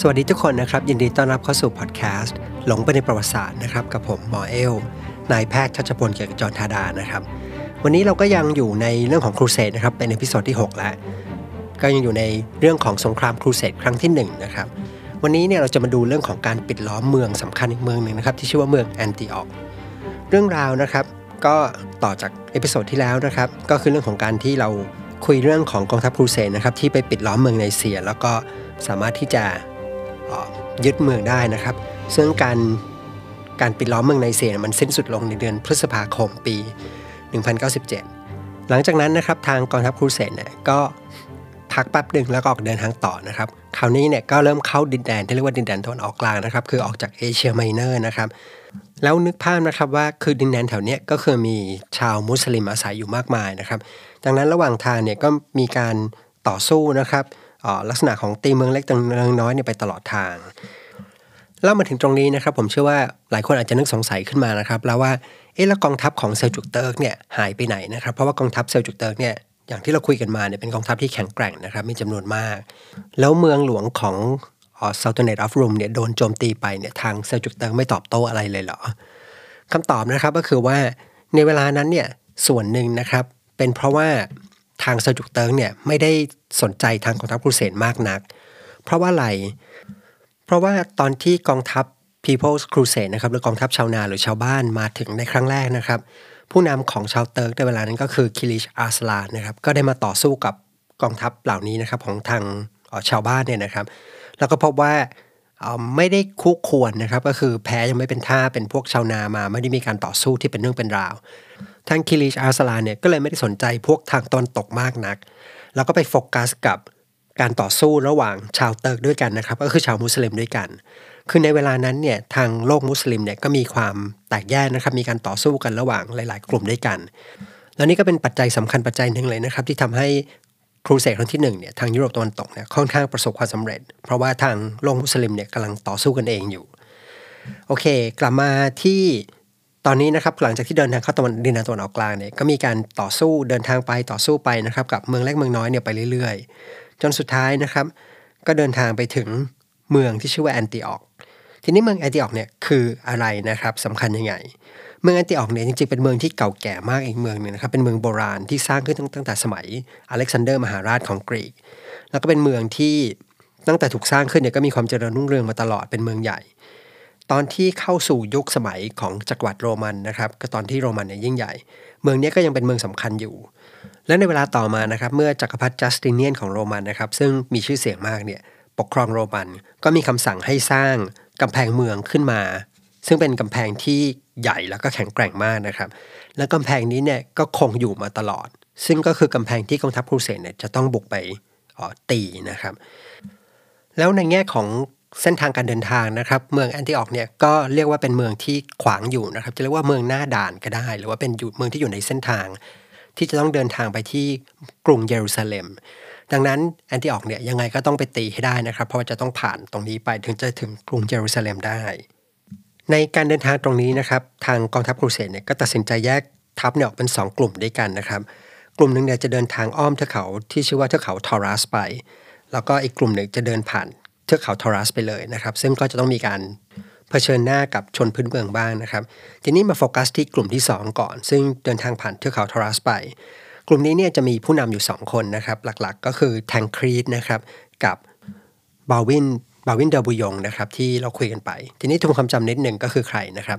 สวัสดีทุกคนนะครับ ยินดีต้อนรับเข้าสู่พอดแคสต์หลงไปในประวัติศาสตร์นะครับ กับผมหมอเอลนายแพทย์ชัชพลเกียรติจรธาดานะครับ วันนี้เราก็ยังอยู่ในเรื่องของครูเสดนะครับ เป็น episode ที่ 6 แล้ว ก็ยังอยู่ในเรื่องของสงครามครูเสดครั้งที่1นะครับวันนี้เนี่ยเราจะมาดูเรื่องของการปิดล้อมเมืองสำคัญอีกเมืองหนึ่งนะครับที่ชื่อว่าเมืองแอนติออก เรื่องราวนะครับก็ต่อจาก episode ที่แล้วนะครับก็คือเรื่องของการที่เราคุยเรื่องของกองทัพครูเสดนะครับที่ไปปิดล้อมเมืองไนเซีย แล้วก็สามารถที่จะ ยึดเมืองได้นะครับ ซึ่งการการปิดล้อมเมืองไนเซียมันสิ้นสุดลงในเดือนพฤษภาคมปี 1097 หลังจากนั้นนะครับทางกองทัพครูเสดเนี่ยก็พักแป๊บหนึ่งแล้วก็ออกเดินทางต่อนะครับ คราวนี้เนี่ยก็เริ่มเข้าดินแดนที่เรียกว่าดินแดนตะวันออกกลางนะครับ คือออกจากเอเชียไมเนอร์นะครับ แล้วนึกภาพนะครับว่าคือดินแดนแถวเนี้ยก็คือมีชาวมุสลิมอาศัยอยู่มากมายนะครับ ดังนั้นระหว่างทางเนี่ยก็มีการต่อสู้นะครับลักษณะของตีเมืองเล็กตีเมืองน้อยเนี่ยไปตลอดทาง เล่ามาถึงตรงนี้นะครับ ผมเชื่อว่าหลายคนอาจจะนึกสงสัยขึ้นมานะครับ แล้วว่าเอ๊ะแล้วกองทัพของเซลจุกเติร์กเนี่ยหายไปไหนนะครับ เพราะว่ากองทัพเซลจุกเติร์กเนี่ยอย่างที่เราคุยกันมาเนี่ยเป็นกองทัพที่แข็งแกร่งนะครับ มีจำนวนมาก แล้วเมืองหลวงของ Sultanate of Rum เนี่ยโดนโจมตีไปเนี่ยทางเซลจุกเติร์กไม่ตอบโต้อะไรเลยเหรอคำตอบนะครับก็คือว่าในเวลานั้นเนี่ยส่วนหนึ่งนะครับเป็นเพราะว่าทางเซลจุกเติร์กเนี่ยไม่ได้สนใจทางกองทัพครูเสดมากนัก เพราะว่าอะไร เพราะว่าตอนที่กองทัพ People's Crusade นะครับหรือกองทัพชาวนาหรือชาวบ้านมาถึงในครั้งแรกนะครับ ผู้นำของชาวเติร์กในเวลานั้นก็คือคิลิชอาสลานนะครับก็ได้มาต่อสู้กับกองทัพเหล่านี้นะครับของทางชาวบ้านเนี่ยนะครับ แล้วก็พบว่าไม่ได้คุกคามนะครับ ก็คือแพ้อย่างไม่เป็นท่าเป็นพวกชาวนามา ไม่ได้มีการต่อสู้ที่เป็นเรื่องเป็นราวทางคิลิชอาสลานเนี่ยก็เลยไม่ได้สนใจพวกทางตะวันตกมากนัก แล้วก็ไปโฟกัสกับ การต่อสู้ระหว่างชาวเติร์กด้วยกันนะครับ ก็คือชาวมุสลิมด้วยกัน คือในเวลานั้นเนี่ยทางโลกมุสลิมเนี่ยก็มีความแตกแยกนะครับ มีการต่อสู้กันระหว่างหลาย ๆ กลุ่มด้วยกัน แล้วนี่ก็เป็นปัจจัยสำคัญปัจจัยหนึ่งเลยนะครับ ที่ทำให้ครูเสดครั้งที่1เนี่ยทางยุโรปตะวันตกเนี่ยค่อนข้างประสบความสำเร็จ เพราะว่าทางโลกมุสลิมเนี่ยกำลังต่อสู้กันเองอยู่ โอเค กลับมาที่ตอนนี้นะครับหลังจากที่เดินทางเข้าตะวันดินแดนตะวันออกกลางเนี่ยก็มีการต่อสู้เดินทางไปต่อสู้ไปนะครับกับเมืองเล็กเมืองน้อยเนี่ยไปเรื่อยๆ จนสุดท้ายนะครับ ก็เดินทางไปถึงเมืองที่ชื่อว่าแอนติออก ทีนี้เมืองแอนติออกเนี่ยคืออะไรนะครับสำคัญยังไง เมืองแอนติออกเนี่ยจริงๆเป็นเมืองที่เก่าแก่มากอีกเมืองหนึ่งนะครับเป็นเมืองโบราณที่สร้างขึ้นตั้งแต่สมัยอเล็กซานเดอร์มหาราชของกรีก แล้วก็เป็นเมืองที่ตั้งแต่ถูกสร้างขึ้นเนี่ยก็มีความเจริญรุ่งเรืองมาตลอดเป็นเมืองใหญ่ ตอนที่เข้าสู่ยุคสมัยของจักรวรรดิโรมันนะครับก็ตอนที่โรมันเนี่ยยิ่งใหญ่ เมืองนี้ก็ยังเป็นเมืองสำคัญอยู่ และในเวลาต่อมานะครับเมื่อจักรพรรดิจัสติเนียนของโรมันนะครับซึ่งมีชื่อเสียงมากเนี่ยปกครองโรมันก็มีคำสั่งให้สร้างกำแพงเมืองขึ้นมา ซึ่งเป็นกำแพงที่ใหญ่แล้วก็แข็งแกร่งมากนะครับ และกำแพงนี้เนี่ยก็คงอยู่มาตลอด ซึ่งก็คือกำแพงที่กองทัพครูเสดเนี่ยจะต้องบุกไปตีนะครับ แล้วในแง่ของเส้นทางการเดินทางนะครับ เมืองแอนติออกเนี่ยก็เรียกว่าเป็นเมืองที่ขวางอยู่นะครับ จะเรียกว่าเมืองหน้าด่านก็ได้ หรือว่าเป็นเมืองที่อยู่ในเส้นทาง ที่จะต้องเดินทางไปที่กรุงเยรูซาเล็ม ดังนั้นแอนติออกเนี่ยยังไงก็ต้องไปตีให้ได้นะครับ เพราะว่าจะต้องผ่านตรงนี้ไปถึงจะถึงกรุงเยรูซาเล็มได้ ในการเดินทางตรงนี้นะครับ ทางกองทัพครูเสดเนี่ยก็ตัดสินใจแยกทัพเนี่ยออกเป็น 2 กลุ่มด้วยกันนะครับ กลุ่มหนึ่งเนี่ยจะเดินทางอ้อมเทือกเขาที่ชื่อว่าเทือกเขาทอรัสไป แล้วก็อีกกลุ่มหนึ่งจะเดินผ่านเทือกเขาทอรัสไปเลยนะครับ ซึ่งก็จะต้องมีการ ผชิญหน้ากับชนพื้นเมืองบ้างนะครับ ทีนี้มาโฟกัสที่กลุ่มที่ 2 ก่อน ซึ่งเดินทางผ่านเทือกเขาทอรัสไป กลุ่มนี้เนี่ยจะมีผู้นำอยู่ 2 คนนะครับ หลักๆ ก็คือแทงครีดนะครับ กับบาวินบาวินเดอร์บุยงนะครับที่เราคุยกันไป ทีนี้ทำความจำนิดหนึ่งก็คือใครนะครับ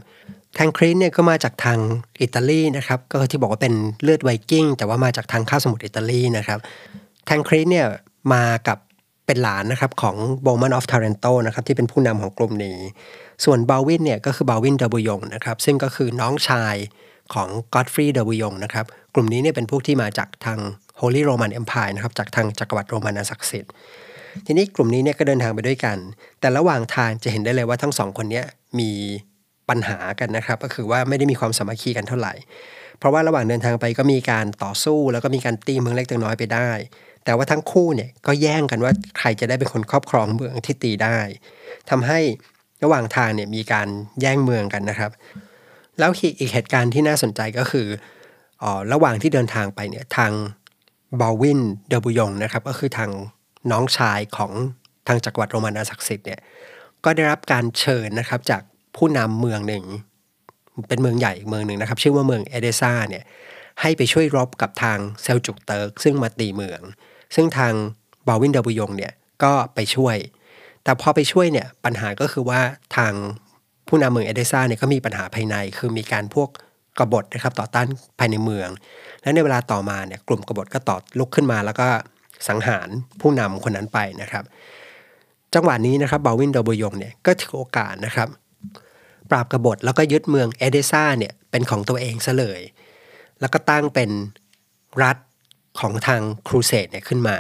แทงครีดเนี่ยก็มาจากทางอิตาลีนะครับก็ที่บอกว่าเป็นเลือดไวกิ้ง แต่ว่ามาจากทางคาบสมุทรอิตาลีนะครับแทงครีดเนี่ยมากับเป็นหลานนะครับของโบมันออฟทาเรนโตนะครับที่เป็นผู้นำของกลุ่มนี้ ส่วนบาวินเนี่ยก็คือบาวินเดบุยงนะครับซึ่งก็คือน้องชายของก็อดฟรีเดบุยงนะครับกลุ่มนี้เนี่ยเป็นพวกที่มาจากทาง Holy Roman Empire นะครับจากทางจักรวรรดิโรมันศักดิ์สิทธิ์ทีนี้กลุ่มนี้เนี่ยก็เดินทางไปด้วยกัน แต่ระหว่างทางจะเห็นได้เลยว่าทั้งสองคนนี้มีปัญหากันนะครับ ก็คือว่าไม่ได้มีความสามัคคีกันเท่าไหร่ เพราะว่าระหว่างเดินทางไปก็มีการต่อสู้แล้วก็มีการตีเมืองเล็กตัวน้อยไปได้ แต่ว่าทั้งคู่เนี่ยก็แย่งกันว่าใครจะได้เป็นคนครอบครองเมืองที่ตีได้ทำให้ ระหว่างทางเนี่ยมีการแย่งเมืองกันนะครับ แล้วอีกเหตุการณ์ที่น่าสนใจก็คือระหว่างที่เดินทางไปเนี่ยทางบอลวินเดอบุยงนะครับก็คือทางน้องชายของทางจักรวรรดิโรมันอันศักดิ์สิทธิ์เนี่ยก็ได้รับการเชิญนะครับจากผู้นำเมืองหนึ่ง เป็นเมืองใหญ่เมืองหนึ่งนะครับ ชื่อว่าเมืองเอเดซ่าเนี่ยให้ไปช่วยรบกับทางเซลจุกเติร์กซึ่งมาตีเมือง ซึ่งทางบาวินเดบุยงเนี่ยก็ไปช่วย แต่พอไปช่วยเนี่ยปัญหาก็คือว่าทางผู้นำเมืองเอเดซ่าเนี่ยก็มีปัญหาภายใน คือมีการพวกกบฏนะครับต่อต้านภายในเมือง และในเวลาต่อมาเนี่ยกลุ่มกบฏก็ต่อลุกขึ้นมาแล้วก็สังหารผู้นำคนนั้นไปนะครับ จังหวะนี้นะครับบาวินเดบยงเนี่ยก็ถือโอกาสนะครับ ปราบกบฏแล้วก็ยึดเมืองเอเดซ่าเนี่ยเป็นของตัวเองซะเลย แล้วก็ตั้งเป็นรัฐของทางครูเสดเนี่ยขึ้นมา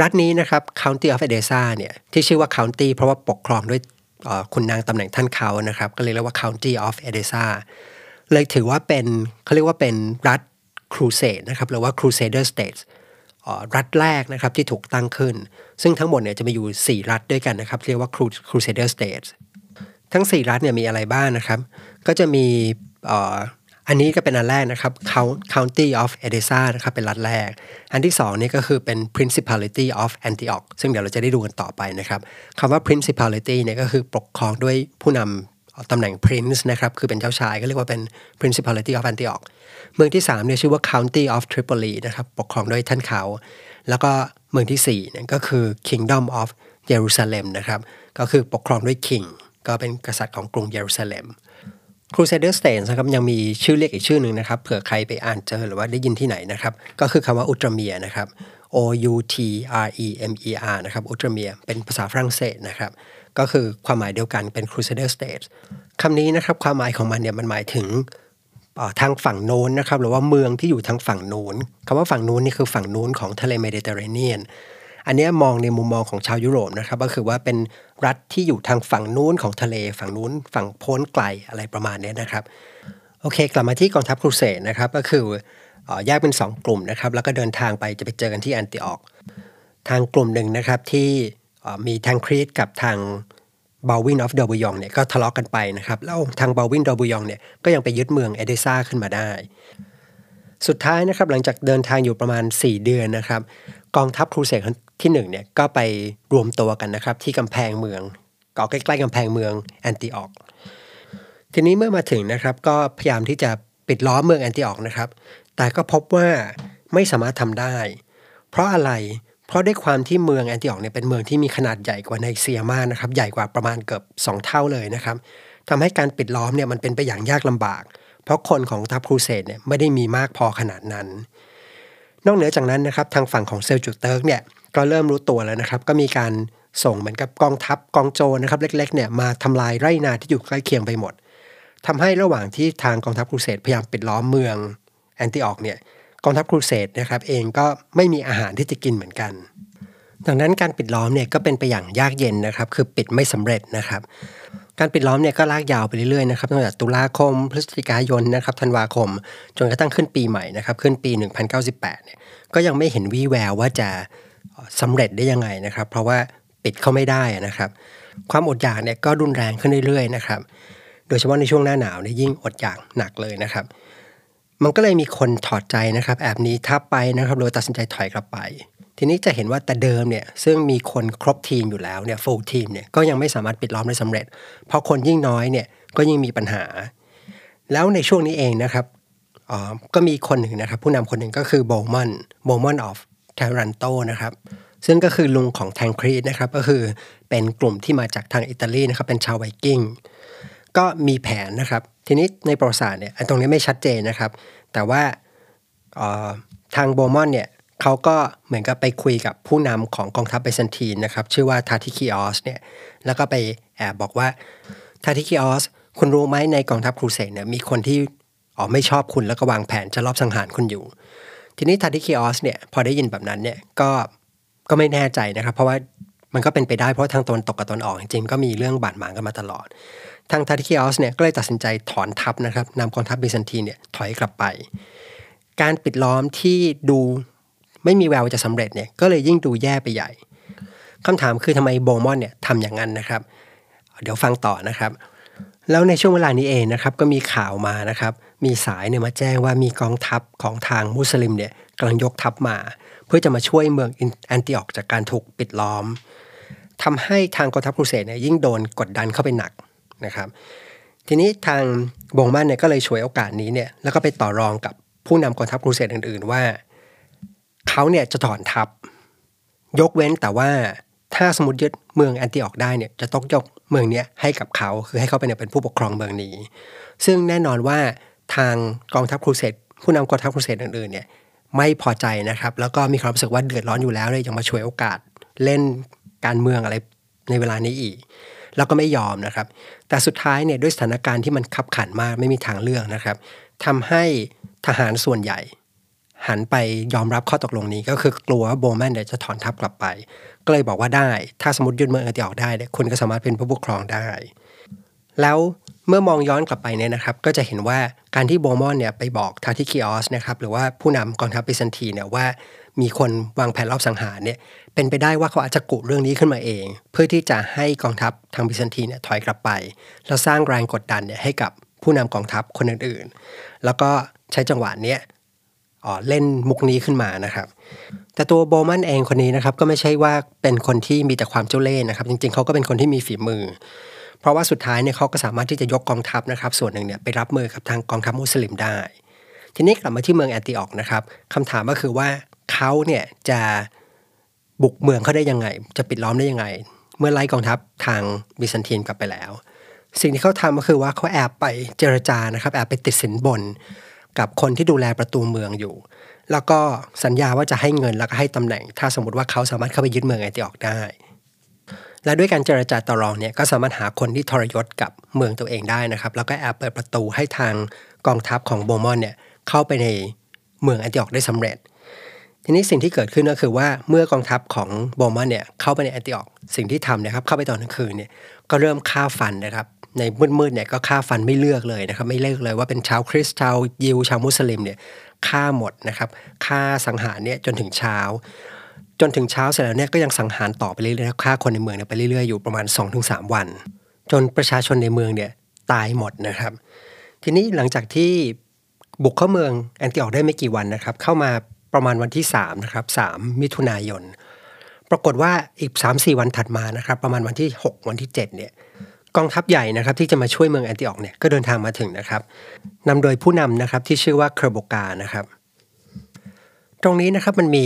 รัฐนี้นะครับ County of Edessa เนี่ยที่ชื่อว่า County เพราะว่าปกครองด้วยคุณนางตำแหน่งท่านเขานะครับ ก็เลยเรียกว่า County of Edessa เลยถือว่าเป็นเขาเรียกว่าเป็นรัฐครูเสดนะครับหรือว่า Crusader States รัฐแรกนะครับที่ถูกตั้งขึ้น ซึ่งทั้งหมดเนี่ยจะมีอยู่ 4 รัฐด้วยกันนะครับ เรียกว่า Crusader States ทั้ง 4 รัฐเนี่ยมีอะไรบ้างนะครับ ก็จะมี อันนี้ก็เป็นอันแรกนะครับ County of Edessa นะครับเป็นรัฐแรก อันที่2นี่ก็คือเป็น Principality of Antioch ซึ่งเดี๋ยวเราจะได้ดูกันต่อไปนะครับคำว่า Principality เนี่ยก็คือปกครองด้วยผู้นำตำแหน่ง Prince นะครับคือเป็นเจ้าชายก็เรียกว่าเป็น Principality of Antioch เมืองที่3เนี่ยชื่อว่า County of Tripoli นะครับปกครองด้วยท่านเขา แล้วก็เมืองที่4เนี่ยก็คือ Kingdom of Jerusalem นะครับก็คือปกครองด้วย King ก็เป็นกษัตริย์ของกรุงเยรูซาเล็ม Crusader States นะครับยังมีชื่อเรียกอีกชื่อหนึ่งนะครับเผื่อใครไปอ่านเจอหรือว่าได้ยินที่ไหนนะครับ ก็คือคำว่าอุตรเมียนะครับ O U T R E M E R นะครับอุตรเมียเป็นภาษาฝรั่งเศสนะครับ ก็คือความหมายเดียวกันเป็น Crusader States คำนี้นะครับความหมายของมันเนี่ยมันหมายถึงทางฝั่งโน้นนะครับหรือว่าเมืองที่อยู่ทางฝั่งโน้นคำว่าฝั่งโน้นนี่คือฝั่งโน้นของทะเลเมดิเตอร์เรเนียน อันนี้มองในมุมมองของชาวยุโรปนะครับก็คือว่าเป็น รัฐที่อยู่ทางฝั่งนู้นของทะเล ฝั่งนู้นฝั่งโพ้นไกลอะไรประมาณนี้นะครับ โอเค กลับมาที่กองทัพครูเสดนะครับ ก็คือแยกเป็น 2 กลุ่มนะครับ แล้วก็เดินทางไปจะไปเจอกันที่แอนติออก ทางกลุ่มหนึ่งนะครับที่มีแทงครีดกับทางบาวินออฟเดอร์บุยองเนี่ยก็ทะเลาะกันไปนะครับ แล้วทางบาวินเดอร์บุยองเนี่ยก็ยังไปยึดเมืองเอเดซ่าขึ้นมาได้ สุดท้ายนะครับหลังจากเดินทางอยู่ประมาณ 4 เดือนนะครับ กองทัพครูเสด ที่1เนี่ยก็ไปรวมตัวกันนะครับ ที่กำแพงเมืองก็ใกล้ๆกำแพงเมืองแอนติออก ทีนี้เมื่อมาถึงนะครับ ก็พยายามที่จะปิดล้อมเมืองแอนติออกนะครับ แต่ก็พบว่าไม่สามารถทำได้ เพราะอะไรเพราะด้วยความที่เมืองแอนติออกเนี่ยเป็นเมืองที่มีขนาดใหญ่กว่าในเซียมานะครับ ใหญ่กว่าประมาณเกือบ 2 เท่าเลยนะครับทำให้การปิดล้อมเนี่ยมันเป็นไปอย่างยากลำบาก เพราะคนของทัพครูเสดเนี่ยไม่ได้มีมากพอขนาดนั้น นอกเหนือจากนั้นนะครับทางฝั่งของเซลจุเติร์กเนี่ย ก็เริ่มรู้ตัวแล้วนะครับ ก็มีการส่งเหมือนกับกองทัพกองโจรนะครับเล็กๆเนี่ยมาทำลายไร่นาที่อยู่ใกล้เคียงไปหมดทำให้ระหว่างที่ทางกองทัพครูเสดพยายามปิดล้อมเมืองแอนติออกเนี่ยกองทัพครูเสดนะครับเองก็ไม่มีอาหารที่จะกินเหมือนกัน ดังนั้นการปิดล้อมเนี่ยก็เป็นไปอย่างยากเย็นนะครับ คือปิดไม่สำเร็จนะครับ การปิดล้อมเนี่ยก็ลากยาวไปเรื่อยๆนะครับตั้งแต่ตุลาคมพฤศจิกายนนะครับธันวาคม จนกระทั่งขึ้นปีใหม่นะครับขึ้นปี 1098เนี่ยก็ยังไม่เห็นวี่แววว่าจะ สำเร็จได้ยังไงนะครับ เพราะว่าปิดเขาไม่ได้นะครับ ความอดอยากเนี่ยก็รุนแรงขึ้นเรื่อยๆนะครับ โดยเฉพาะในช่วงหน้าหนาวเนี่ยยิ่งอดอยากหนักเลยนะครับ มันก็เลยมีคนถอดใจนะครับแอบนี้ทับไปนะครับโดยตัดสินใจถอยกลับไป ทีนี้จะเห็นว่าแต่เดิมเนี่ยซึ่งมีคนครบทีมอยู่แล้วเนี่ยฟูลทีมเนี่ยก็ยังไม่สามารถปิดล้อมได้สำเร็จ เพราะคนยิ่งน้อยเนี่ยก็ยิ่งมีปัญหา แล้วในช่วงนี้เองนะครับก็มีคนหนึ่งนะครับ ผู้นำคนหนึ่งก็คือโบมอนโบมอนออฟ เทรันโตนะครับ ซึ่งก็คือลุงของแทงครีดนะครับ ก็คือเป็นกลุ่มที่มาจากทางอิตาลีนะครับ เป็นชาวไวกิ้ง ก็มีแผนนะครับ ทีนี้ในประวัติศาสตร์เนี่ยตรงนี้ไม่ชัดเจนนะครับ แต่ว่าทางโบมอนเนี่ยเขาก็เหมือนกับไปคุยกับผู้นำของกองทัพบิซันทีนนะครับ ชื่อว่าทาทิคิออสเนี่ย แล้วก็ไปแอบบอกว่าทาทิคิออสคุณรู้ไหมในกองทัพครูเสดเนี่ยมีคนที่อ๋อไม่ชอบคุณแล้วก็วางแผนจะลอบสังหารคุณอยู่ ทีนี้ทาทิคิออสเนี่ยพอได้ยินแบบนั้นเนี่ยก็ก็ไม่แน่ใจนะครับ เพราะว่ามันก็เป็นไปได้เพราะทางตะวันตกกับตะวันออกจริงๆก็มีเรื่องบาดหมางกันมาตลอด ทางทาทิคิออสเนี่ยก็เลยตัดสินใจถอนทัพนะครับนำกองทัพบิซันทีนเนี่ยถอยกลับไป การปิดล้อมที่ดูไม่มีแววจะสำเร็จเนี่ยก็เลยยิ่งดูแย่ไปใหญ่คำถามคือทำไมโบมอนเนี่ยทำอย่างนั้นนะครับ เดี๋ยวฟังต่อนะครับ แล้วในช่วงเวลานี้เองนะครับก็มีข่าวมานะครับ มีสายเนี่ยมาแจ้งว่ามีกองทัพของทางมุสลิมเนี่ยกำลังยกทัพมา เพื่อจะมาช่วยเมืองแอนติออกจากการถูกปิดล้อมทำให้ทางกองทัพครูเสดเนี่ยยิ่งโดนกดดันเข้าไปหนักนะครับ ทีนี้ทางบงมันเนี่ยก็เลยช่วยโอกาสนี้เนี่ยแล้วก็ไปต่อรองกับผู้นำกองทัพครูเสดอื่น ๆ ว่าเขาเนี่ยจะถอนทัพ ยกเว้นแต่ว่า ถ้าสมมติยึดเมืองแอนติออกได้เนี่ยจะต้องยกเมืองนี้ให้กับเขาคือให้เขาเป็นเป็นผู้ปกครองเมืองนี้ ซึ่งแน่นอนว่าทางกองทัพครูเสดผู้นำกองทัพครูเสดอื่นๆเนี่ยไม่พอใจนะครับ แล้วก็มีความรู้สึกว่าเดือดร้อนอยู่แล้วเลยยังมาช่วยโอกาสเล่นการเมืองอะไรในเวลานี้อีก แล้วก็ไม่ยอมนะครับ แต่สุดท้ายเนี่ยด้วยสถานการณ์ที่มันขับขันมากไม่มีทางเลือกนะครับทำให้ทหารส่วนใหญ่ หันไปยอมรับข้อตกลงนี้ก็คือกลัวว่าโบมอนเนี่ยจะถอนทัพกลับไป ก็เลยบอกว่าได้ ถ้าสมมติยึดเมืองแอนติออกได้เนี่ยคุณก็สามารถเป็นผู้ปกครองได้ แล้วเมื่อมองย้อนกลับไปเนี่ยนะครับ ก็จะเห็นว่าการที่โบมอนเนี่ยไปบอกทาทิคิออสนะครับหรือว่าผู้นำกองทัพบิซันทีนเนี่ยว่ามีคนวางแผนลอบสังหารเนี่ยเป็นไปได้ว่าเขาอาจจะกุเรื่องนี้ขึ้นมาเอง เพื่อที่จะให้กองทัพทางบิซันทีนเนี่ยถอยกลับไป แล้วสร้างแรงกดดันเนี่ยให้กับผู้นำกองทัพคนอื่นๆ แล้วก็ใช้จังหวะเนี้ย เล่นมุกนี้ขึ้นมานะครับ แต่ตัวโบมันเองคนนี้นะครับก็ไม่ใช่ว่าเป็นคนที่มีแต่ความเจ้าเล่ห์นะครับ จริงๆเขาก็เป็นคนที่มีฝีมือ เพราะว่าสุดท้ายเนี่ยเขาก็สามารถที่จะยกกองทัพนะครับ ส่วนหนึ่งเนี่ยไปรับมือกับทางกองทัพมุสลิมได้ ทีนี้กลับมาที่เมืองแอนติออกนะครับคำถามก็คือว่าเขาเนี่ยจะบุกเมืองเขาได้ยังไง จะปิดล้อมได้ยังไง เมื่อไล่กองทัพทางบิซันตินกลับไปแล้ว สิ่งที่เขาทำก็คือว่าเขาแอบไปเจรจานะครับแอบไปติดสินบน กับคนที่ดูแลประตูเมืองอยู่ แล้วก็สัญญาว่าจะให้เงินแล้วก็ให้ตำแหน่ง ถ้าสมมติว่าเขาสามารถเข้าไปยึดเมืองไอนติออกได้ และด้วยการเจรจาต่อรองเนี่ยก็สามารถหาคนที่ทรยศกับเมืองตัวเองได้นะครับ แล้วก็แอบเปิดประตูให้ทางกองทัพของโบมอนเนี่ยเข้าไปในเมืองไอนติออกได้สำเร็จ ทีนี้สิ่งที่เกิดขึ้นก็คือว่าเมื่อกองทัพของโบมอนเนี่ยเข้าไปในแอนติออกสิ่งที่ทำนะครับเข้าไปตอนกลางคืนเนี่ยก็เริ่มฆ่าฟันนะครับในมืดๆเนี่ยก็ฆ่าฟันไม่เลือกเลยนะครับไม่เลือกเลยว่าเป็นชาวคริสต์ชาวยิวชาวมุสลิมเนี่ยฆ่าหมดนะครับฆ่าสังหารเนี่ยจนถึงเช้า จนถึงเช้าเสร็จแล้วเนี่ยก็ยังสังหารต่อไปเรื่อยๆฆ่าคนในเมืองเนี่ยไปเรื่อยๆอยู่ประมาณ 2-3 วัน จนประชาชนในเมืองเนี่ยตายหมดนะครับ ทีนี้หลังจากที่บุกเข้าเมืองแอนติออกได้ไม่กี่วันนะครับ เข้ามา ประมาณวันที่3นะครับ3มิถุนายน ปรากฏว่าอีก 3-4 วันถัดมานะครับ ประมาณวันที่ 6 วันที่ 7 เนี่ยกองทัพใหญ่นะครับที่จะมาช่วยเมืองแอนติออกเนี่ยก็เดินทางมาถึงนะครับนำโดยผู้นำนะครับที่ชื่อว่าเคอร์โบกานะครับ ตรงนี้นะครับมันมี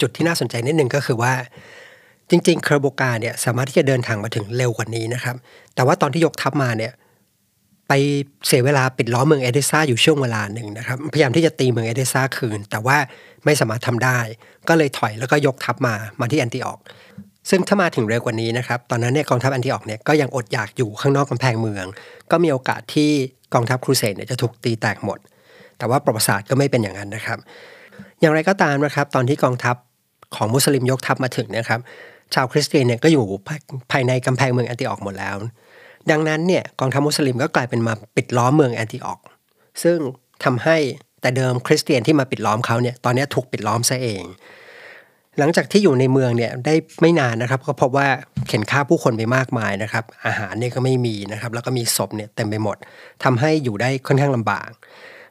จุดที่น่าสนใจนิดนึงก็คือว่าจริงๆเคอร์โบกาเนี่ยสามารถที่จะเดินทางมาถึงเร็วกว่านี้นะครับ แต่ว่าตอนที่ยกทัพมาเนี่ย ไปเสียเวลาปิดล้อมเมืองเอเดซ่าอยู่ช่วงเวลาหนึ่งนะครับ พยายามที่จะตีเมืองเอเดซ่าคืน แต่ว่าไม่สามารถทำได้ ก็เลยถอยแล้วก็ยกทัพมามาที่แอนติออก ซึ่งถ้ามาถึงเร็วกว่านี้นะครับ ตอนนั้นเนี่ยกองทัพแอนติออกเนี่ยก็ยังอดอยากอยู่ข้างนอกกำแพงเมือง ก็มีโอกาสที่กองทัพครูเสดเนี่ยจะถูกตีแตกหมด แต่ว่าประวัติศาสตร์ก็ไม่เป็นอย่างนั้นนะครับ อย่างไรก็ตามนะครับ ตอนที่กองทัพของมุสลิมยกทัพมาถึงนะครับ ชาวคริสเตียนเนี่ยก็อยู่ภายในกำแพงเมืองแอนติออกหมดแล้ว ดังนั้นเนี่ยกองทัพมุสลิมก็กลายเป็นมาปิดล้อมเมืองแอนติออก ซึ่งทำให้แต่เดิมคริสเตียนที่มาปิดล้อมเขาเนี่ยตอนนี้ถูกปิดล้อมซะเอง หลังจากที่อยู่ในเมืองเนี่ยได้ไม่นานนะครับ ก็พบว่าเข็นฆ่าผู้คนไปมากมายนะครับ อาหารเนี่ยก็ไม่มีนะครับ แล้วก็มีศพเนี่ยเต็มไปหมดทำให้อยู่ได้ค่อนข้างลำบาก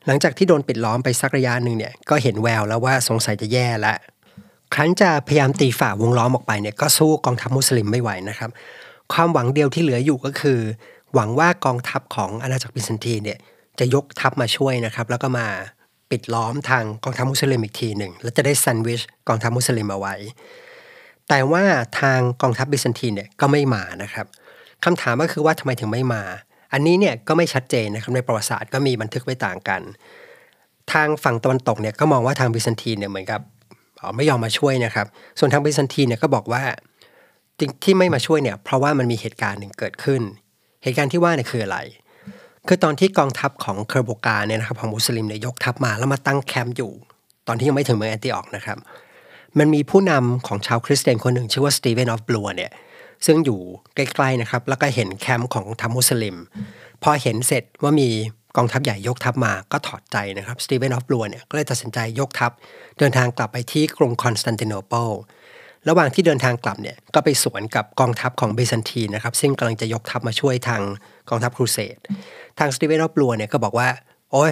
หลังจากที่โดนปิดล้อมไปสักระยะหนึ่งเนี่ยก็เห็นแววแล้วว่าสงสัยจะแย่แล้วครั้นจะพยายามตีฝ่าวงล้อมออกไปเนี่ยก็สู้กองทัพมุสลิมไม่ไหวนะครับ ความหวังเดียวที่เหลืออยู่ก็คือ หวังว่ากองทัพของอาณาจักรบิซันทีนเนี่ยจะยกทัพมาช่วยนะครับ แล้วก็มาปิดล้อมทางกองทัพมุสลิมอีกทีหนึ่งแล้วจะได้ sandwich กองทัพมุสลิมเอาไว้ แต่ว่าทางกองทัพบิซันทีนเนี่ยก็ไม่มานะครับคำถามก็คือว่าทำไมถึงไม่มา อันนี้เนี่ยก็ไม่ชัดเจนนะครับในประวัติศาสตร์ก็มีบันทึกไว้ต่างกัน ทางฝั่งตะวันตกเนี่ยก็มองว่าทางบิซันทีนเนี่ยเหมือนกับไม่ยอมมาช่วยนะครับ ส่วนทางบิซันทีนเนี่ยก็บอกว่า ที่ไม่มาช่วยเนี่ยเพราะว่ามันมีเหตุการณ์หนึ่งเกิดขึ้น เหตุการณ์ที่ว่าเนี่ยคืออะไร คือตอนที่กองทัพของเคอร์โบกาเนี่ยนะครับของมุสลิมเนี่ยยกทัพมาแล้วมาตั้งแคมป์อยู่ ตอนที่ยังไม่ถึงเมืองแอนติออกนะครับ มันมีผู้นำของชาวคริสเตียนคนหนึ่งชื่อว่าสตีเวนออฟบลัวเนี่ยซึ่งอยู่ใกล้ๆนะครับแล้วก็เห็นแคมป์ของทัพมุสลิม พอเห็นเสร็จว่ามีกองทัพใหญ่ยกทัพมาก็ถอดใจนะครับสตีเวนออฟบลัวเนี่ยก็เลยตัดสินใจยกทัพ เดินทางกลับไปที่กรุงคอนสแตนติโนเปิล ระหว่างที่เดินทางกลับเนี่ยก็ไปสวนกับกองทัพของบิซันทีนนะครับซึ่งกำลังจะยกทัพมาช่วยทางกองทัพครูเสดทางสตีเวนออฟบลัวเนี่ยก็บอกว่า โอ้ย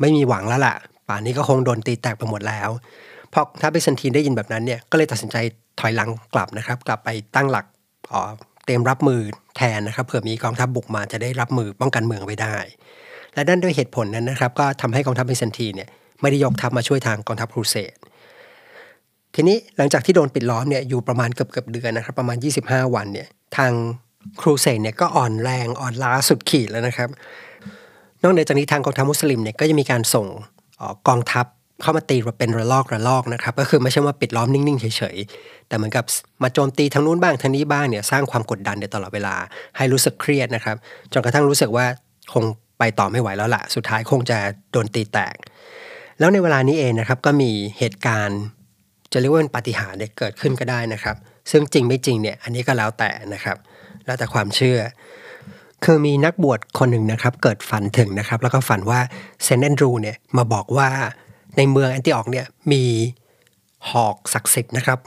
ไม่มีหวังแล้วล่ะ ป่านนี้ก็คงโดนตีแตกไปหมดแล้วพอทัพบิซันทีนได้ยินแบบนั้นเนี่ยก็เลยตัดสินใจถอยหลังกลับนะครับ กลับไปตั้งหลักเตรียมรับมือแทนนะครับเผื่อมีกองทัพบุกมาจะได้รับมือป้องกันเมืองไว้ได้ และนั่นด้วยเหตุผลนั้นนะครับ ก็ทำให้กองทัพเบซันตีเนี่ยไม่ได้ยกทัพมาช่วยทางกองทัพครูเสด ทีนี้หลังจากที่โดนปิดล้อมเนี่ยอยู่ประมาณเกือบเกือบเดือนนะครับประมาณ 25 วันเนี่ยทางครูเสดเนี่ยก็อ่อนแรงอ่อนล้าสุดขีดแล้วนะครับ นอกจากนี้ทางกองทัพมุสลิมเนี่ยก็จะมีการส่งกองทัพเข้ามาตีเป็นระลอกระลอกนะครับก็คือไม่ใช่ว่าปิดล้อมนิ่งๆเฉยๆแต่เหมือนกับมาโจมตีทางนู้นบ้างทางนี้บ้างเนี่ยสร้างความกดดันในตลอดเวลาให้รู้สึกเครียดนะครับจนกระทั่งรู้สึกว่าคงไปต่อไม่ไหวแล้วล่ะ สุดท้ายคงจะโดนตีแตก แล้วในเวลานี้เองนะครับก็มีเหตุการณ์ จะเรียกว่าเป็นปาฏิหาริย์เกิดขึ้นก็ได้นะครับ ซึ่งจริงไม่จริงเนี่ยอันนี้ก็แล้วแต่นะครับ แล้วแต่ความเชื่อ คือมีนักบวชคนหนึ่งนะครับ เกิดฝันถึงนะครับ แล้วก็ฝันว่าเซนแอนดรูเนี่ยมาบอกว่าในเมืองแอนติออกเนี่ยมีหอกศักดิ์สิทธิ์นะครับ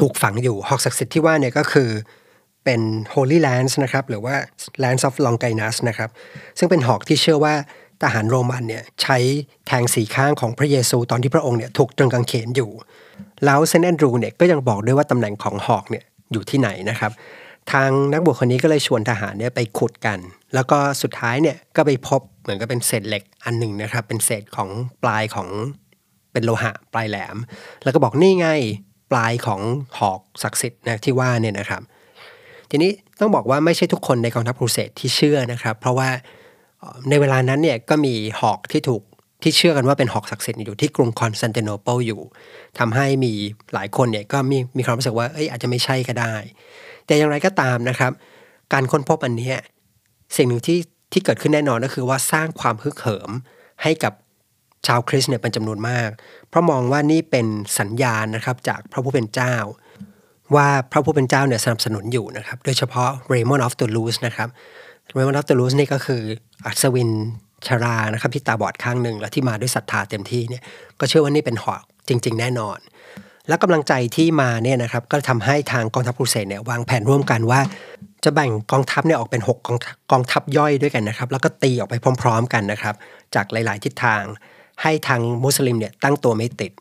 ถูกฝังอยู่หอกศักดิ์สิทธิ์ที่ว่าเนี่ยก็คือเป็น Holy Lance นะครับหรือว่า Lance of Longinus นะครับซึ่งเป็นหอกที่เชื่อว่าทหารโรมันเนี่ยใช้แทงสีข้างของพระเยซูตอนที่พระองค์เนี่ยถูกตรึงกางเขนอยู่ แล้วเซนแอนดรูเนี่ยก็ยังบอกด้วยว่าตำแหน่งของหอกเนี่ยอยู่ที่ไหนนะครับ ทางนักบวชคนนี้ก็เลยชวนทหารเนี่ยไปขุดกัน แล้วก็สุดท้ายเนี่ยก็ไปพบเหมือนกับเป็นเศษเหล็กอันหนึ่งนะครับ เป็นเศษของปลายของเป็นโลหะปลายแหลม แล้วก็บอกนี่ไงปลายของหอกศักดิ์สิทธิ์นะที่ว่าเนี่ยนะครับ ทีนี้ต้องบอกว่าไม่ใช่ทุกคนในกองทัพครูเสดที่เชื่อนะครับ เพราะว่าในเวลานั้นเนี่ยก็มีหอกที่ถูก ที่เชื่อกันว่าเป็นหอกศักดิ์สิทธิ์อยู่ที่กรุงคอนสแตนติโนเปิลอยู่ทำให้มีหลายคนเนี่ยก็มีมีความรู้สึกว่าเอ้ยอาจจะไม่ใช่ก็ได้ แต่อย่างไรก็ตามนะครับ การค้นพบอันนี้สิ่งหนึ่งที่ที่เกิดขึ้นแน่นอนก็คือว่าสร้างความฮึกเหิมให้กับชาวคริสเนี่ยเป็นจำนวนมาก เพราะมองว่านี่เป็นสัญญาณนะครับจากพระผู้เป็นเจ้า ว่าพระผู้เป็นเจ้าเนี่ยสนับสนุนอยู่นะครับ โดยเฉพาะเรมอนออฟตูลูสนะครับเรมอนออฟตูลูสนี่ก็คืออัศวิน ชารานะครับที่ตาบอดข้างหนึ่งและที่มาด้วยศรัทธาเต็มที่เนี่ยก็เชื่อว่านี่เป็นหอกจริง ๆ แน่นอน และกำลังใจที่มาเนี่ยนะครับก็ทำให้ทางกองทัพครูเสดเนี่ยวางแผนร่วมกันว่า จะแบ่งกองทัพเนี่ยออกเป็น 6 กองกองทัพย่อยด้วยกันนะครับ แล้วก็ตีออกไปพร้อม ๆ กันนะครับ จากหลาย ๆ ทิศทาง ให้ทางมุสลิมเนี่ยตั้งตัวไม่ติด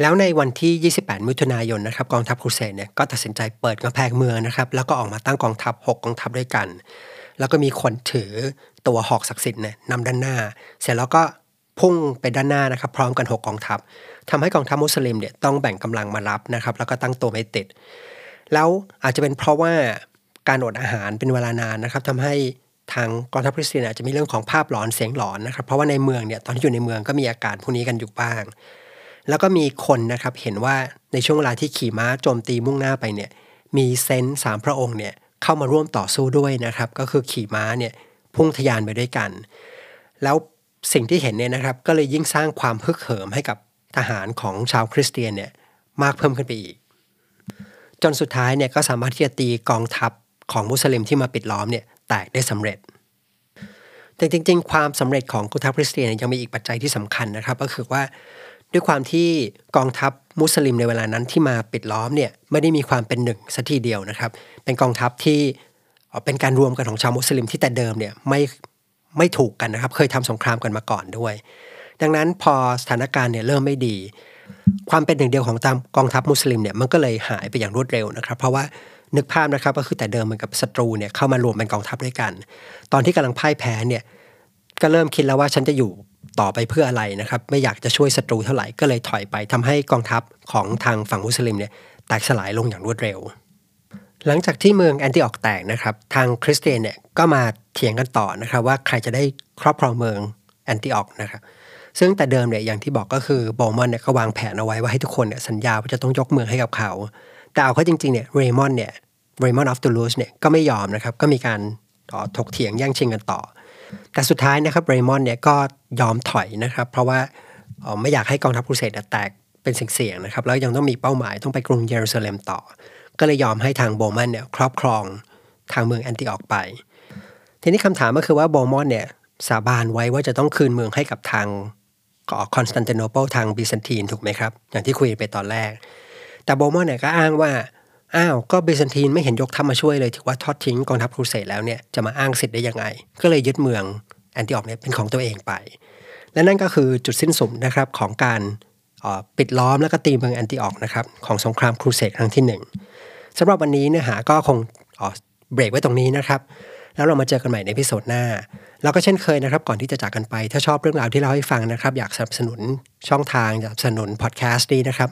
แล้วในวันที่ 28 มิถุนายนนะครับกองทัพครูเสดเนี่ยก็ตัดสินใจเปิดกำแพงเมืองนะครับแล้วก็ออกมาตั้งกองทัพ 6 กองทัพด้วยกัน แล้วก็มีคนถือตัวหอกศักดิ์สิทธิ์เนี่ยนำด้านหน้า เสร็จแล้วก็พุ่งไปด้านหน้านะครับ พร้อมกัน 6กองทัพทำให้กองทัพมุสลิมเนี่ยต้องแบ่งกำลังมารับนะครับ แล้วก็ตั้งตัวไม่ติด แล้วอาจจะเป็นเพราะว่าการอดอาหารเป็นเวลานานนะครับทำให้ทางกองทัพคริสเตียนอาจจะมีเรื่องของภาพหลอนเสียงหลอนนะครับ เพราะว่าในเมืองเนี่ยตอนที่อยู่ในเมืองก็มีอาการพวกนี้กันอยู่บ้าง แล้วก็มีคนนะครับเห็นว่าในช่วงเวลาที่ขี่ม้าโจมตีมุ่งหน้าไปเนี่ยมีเซนต์สามพระองค์เนี่ย เข้ามาร่วมต่อสู้ด้วยนะครับ ก็คือขี่ม้าเนี่ยพุ่งทยานไปด้วยกัน แล้วสิ่งที่เห็นเนี่ยนะครับ ก็เลยยิ่งสร้างความฮึกเหิมให้กับทหารของชาวคริสเตียนเนี่ยมากเพิ่มขึ้นไปอีก จนสุดท้ายเนี่ยก็สามารถที่จะตีกองทัพของมุสลิมที่มาปิดล้อมเนี่ยแตกได้สำเร็จ แต่จริง ๆ ความสำเร็จของกองทัพคริสเตียนยังมีอีกปัจจัยที่สำคัญนะครับ ก็คือว่า ด้วยความที่กองทัพมุสลิมในเวลานั้นที่มาปิดล้อมเนี่ยไม่ได้มีความเป็นหนึ่งสัทีเดียวนะครับ เป็นกองทัพที่เป็นการรวมกันของชาวมุสลิมที่แต่เดิมเนี่ยไม่ไม่ถูกกันนะครับ เคยทำสงครามกันมาก่อนด้วย ดังนั้นพอสถานการณ์เนี่ยเริ่มไม่ดี ความเป็นหนึ่งเดียวของกองทัพมุสลิมเนี่ยมันก็เลยหายไปอย่างรวดเร็วนะครับ เพราะว่านึกภาพนะครับก็คือแต่เดิมเหมือนกับศัตรูเนี่ยเข้ามารวมเป็นกองทัพด้วยกัน ตอนที่กำลังพ่ายแพ้เนี่ยก็เริ่มคิดแล้วว่าฉันจะอยู่ ต่อไปเพื่ออะไรนะครับ ไม่อยากจะช่วยศัตรูเท่าไหร่ก็เลยถอยไปทำให้กองทัพของทางฝั่งมุสลิมเนี่ยแตกสลายลงอย่างรวดเร็ว หลังจากที่เมืองแอนติออกแตกนะครับ ทางคริสเตียนเนี่ยก็มาเถียงกันต่อนะครับ ว่าใครจะได้ครอบครองเมืองแอนติออกนะครับซึ่งแต่เดิมเนี่ยอย่างที่บอกก็คือโบมอนเนี่ยก็วางแผนเอาไว้ว่าให้ทุกคนเนี่ยสัญญาว่าจะต้องยกเมืองให้กับเขา แต่เอาเข้าจริงๆเนี่ยเรมอนเนี่ยเรมอนออฟตูลูสเนี่ยก็ไม่ยอมนะครับก็มีการถกเถียงแย่งชิงกันต่อ แต่สุดท้ายนะครับเรมอนเนี่ยก็ยอมถอยนะครับ เพราะว่าไม่อยากให้กองทัพครูเสดแตกเป็นเสี่ยงๆนะครับ แล้วยังต้องมีเป้าหมายต้องไปกรุงเยรูซาเล็มต่อ ก็เลยยอมให้ทางโบมอนเนี่ยครอบครองทางเมืองแอนติออกไป ทีนี้คำถามก็คือว่าโบมอนเนี่ยสาบานไว้ว่าจะต้องคืนเมืองให้กับทางคอนสแตนติโนเปิลทางบิซันตีนถูกไหมครับ อย่างที่คุยไปตอนแรก แต่โบมอนเนี่ยก็อ้างว่า อ้าว ก็บิซันทีนไม่เห็นยกทัพมาช่วยเลยถือว่าทอดทิ้งกองทัพครูเสดแล้วเนี่ยจะมาอ้างสิทธิ์ได้ยังไง ก็เลยยึดเมืองแอนติออกเนี่ยเป็นของตัวเองไป และนั่นก็คือจุดสิ้นสุดนะครับของการปิดล้อมและก็ตีเมืองแอนติออกนะครับของสงครามครูเสดครั้งที่ 1สำหรับวันนี้เนื้อหาก็คงเบรกไว้ตรงนี้นะครับ แล้วเรามาเจอกันใหม่ในพิโซดหน้า แล้วก็เช่นเคยนะครับ ก่อนที่จะจากกันไป ถ้าชอบเรื่องราวที่เราให้ฟังนะครับ อยากสนับสนุนช่องทางสนับสนุนพอดแคสต์นี้นะครับ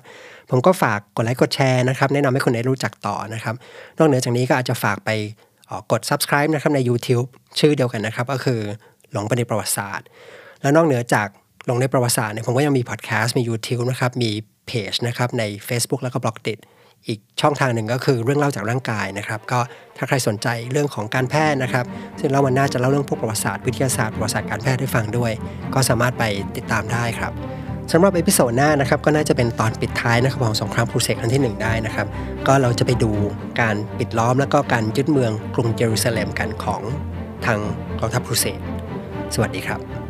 ผมก็ฝากกดไลค์กดแชร์นะครับ แนะนำให้คนได้รู้จักต่อนะครับ นอกเหนือจากนี้ก็อาจจะฝากไปกด subscribe นะครับใน YouTube ชื่อเดียวกันนะครับ ก็คือหลงไปในประวัติศาสตร์ แล้วนอกเหนือจากหลงไปในประวัติศาสตร์เนี่ยผมก็ยังมีพอดแคสต์มี YouTube นะครับมีเพจนะครับใน Facebook แล้วก็ Blockdit อีกช่องทางหนึ่งก็คือเรื่องเล่าจากร่างกายนะครับ ก็ถ้าใครสนใจเรื่องของการแพทย์นะครับ ซึ่งเราวันหน้าจะเล่าเรื่องพวกประวัติศาสตร์วิทยาศาสตร์ประวัติศาสตร์การแพทย์ให้ฟังด้วย ก็สามารถไปติดตามได้ครับสำหรับ episode หน้านะครับก็น่าจะเป็นตอนปิดท้ายนะครับของสงครามครูเสดครั้งที่ 1 ได้นะครับ ก็เราจะไปดูการปิดล้อมแล้วก็การยึดเมืองกรุงเยรูซาเล็มกันของทางกองทัพครูเสกสวัสดีครับ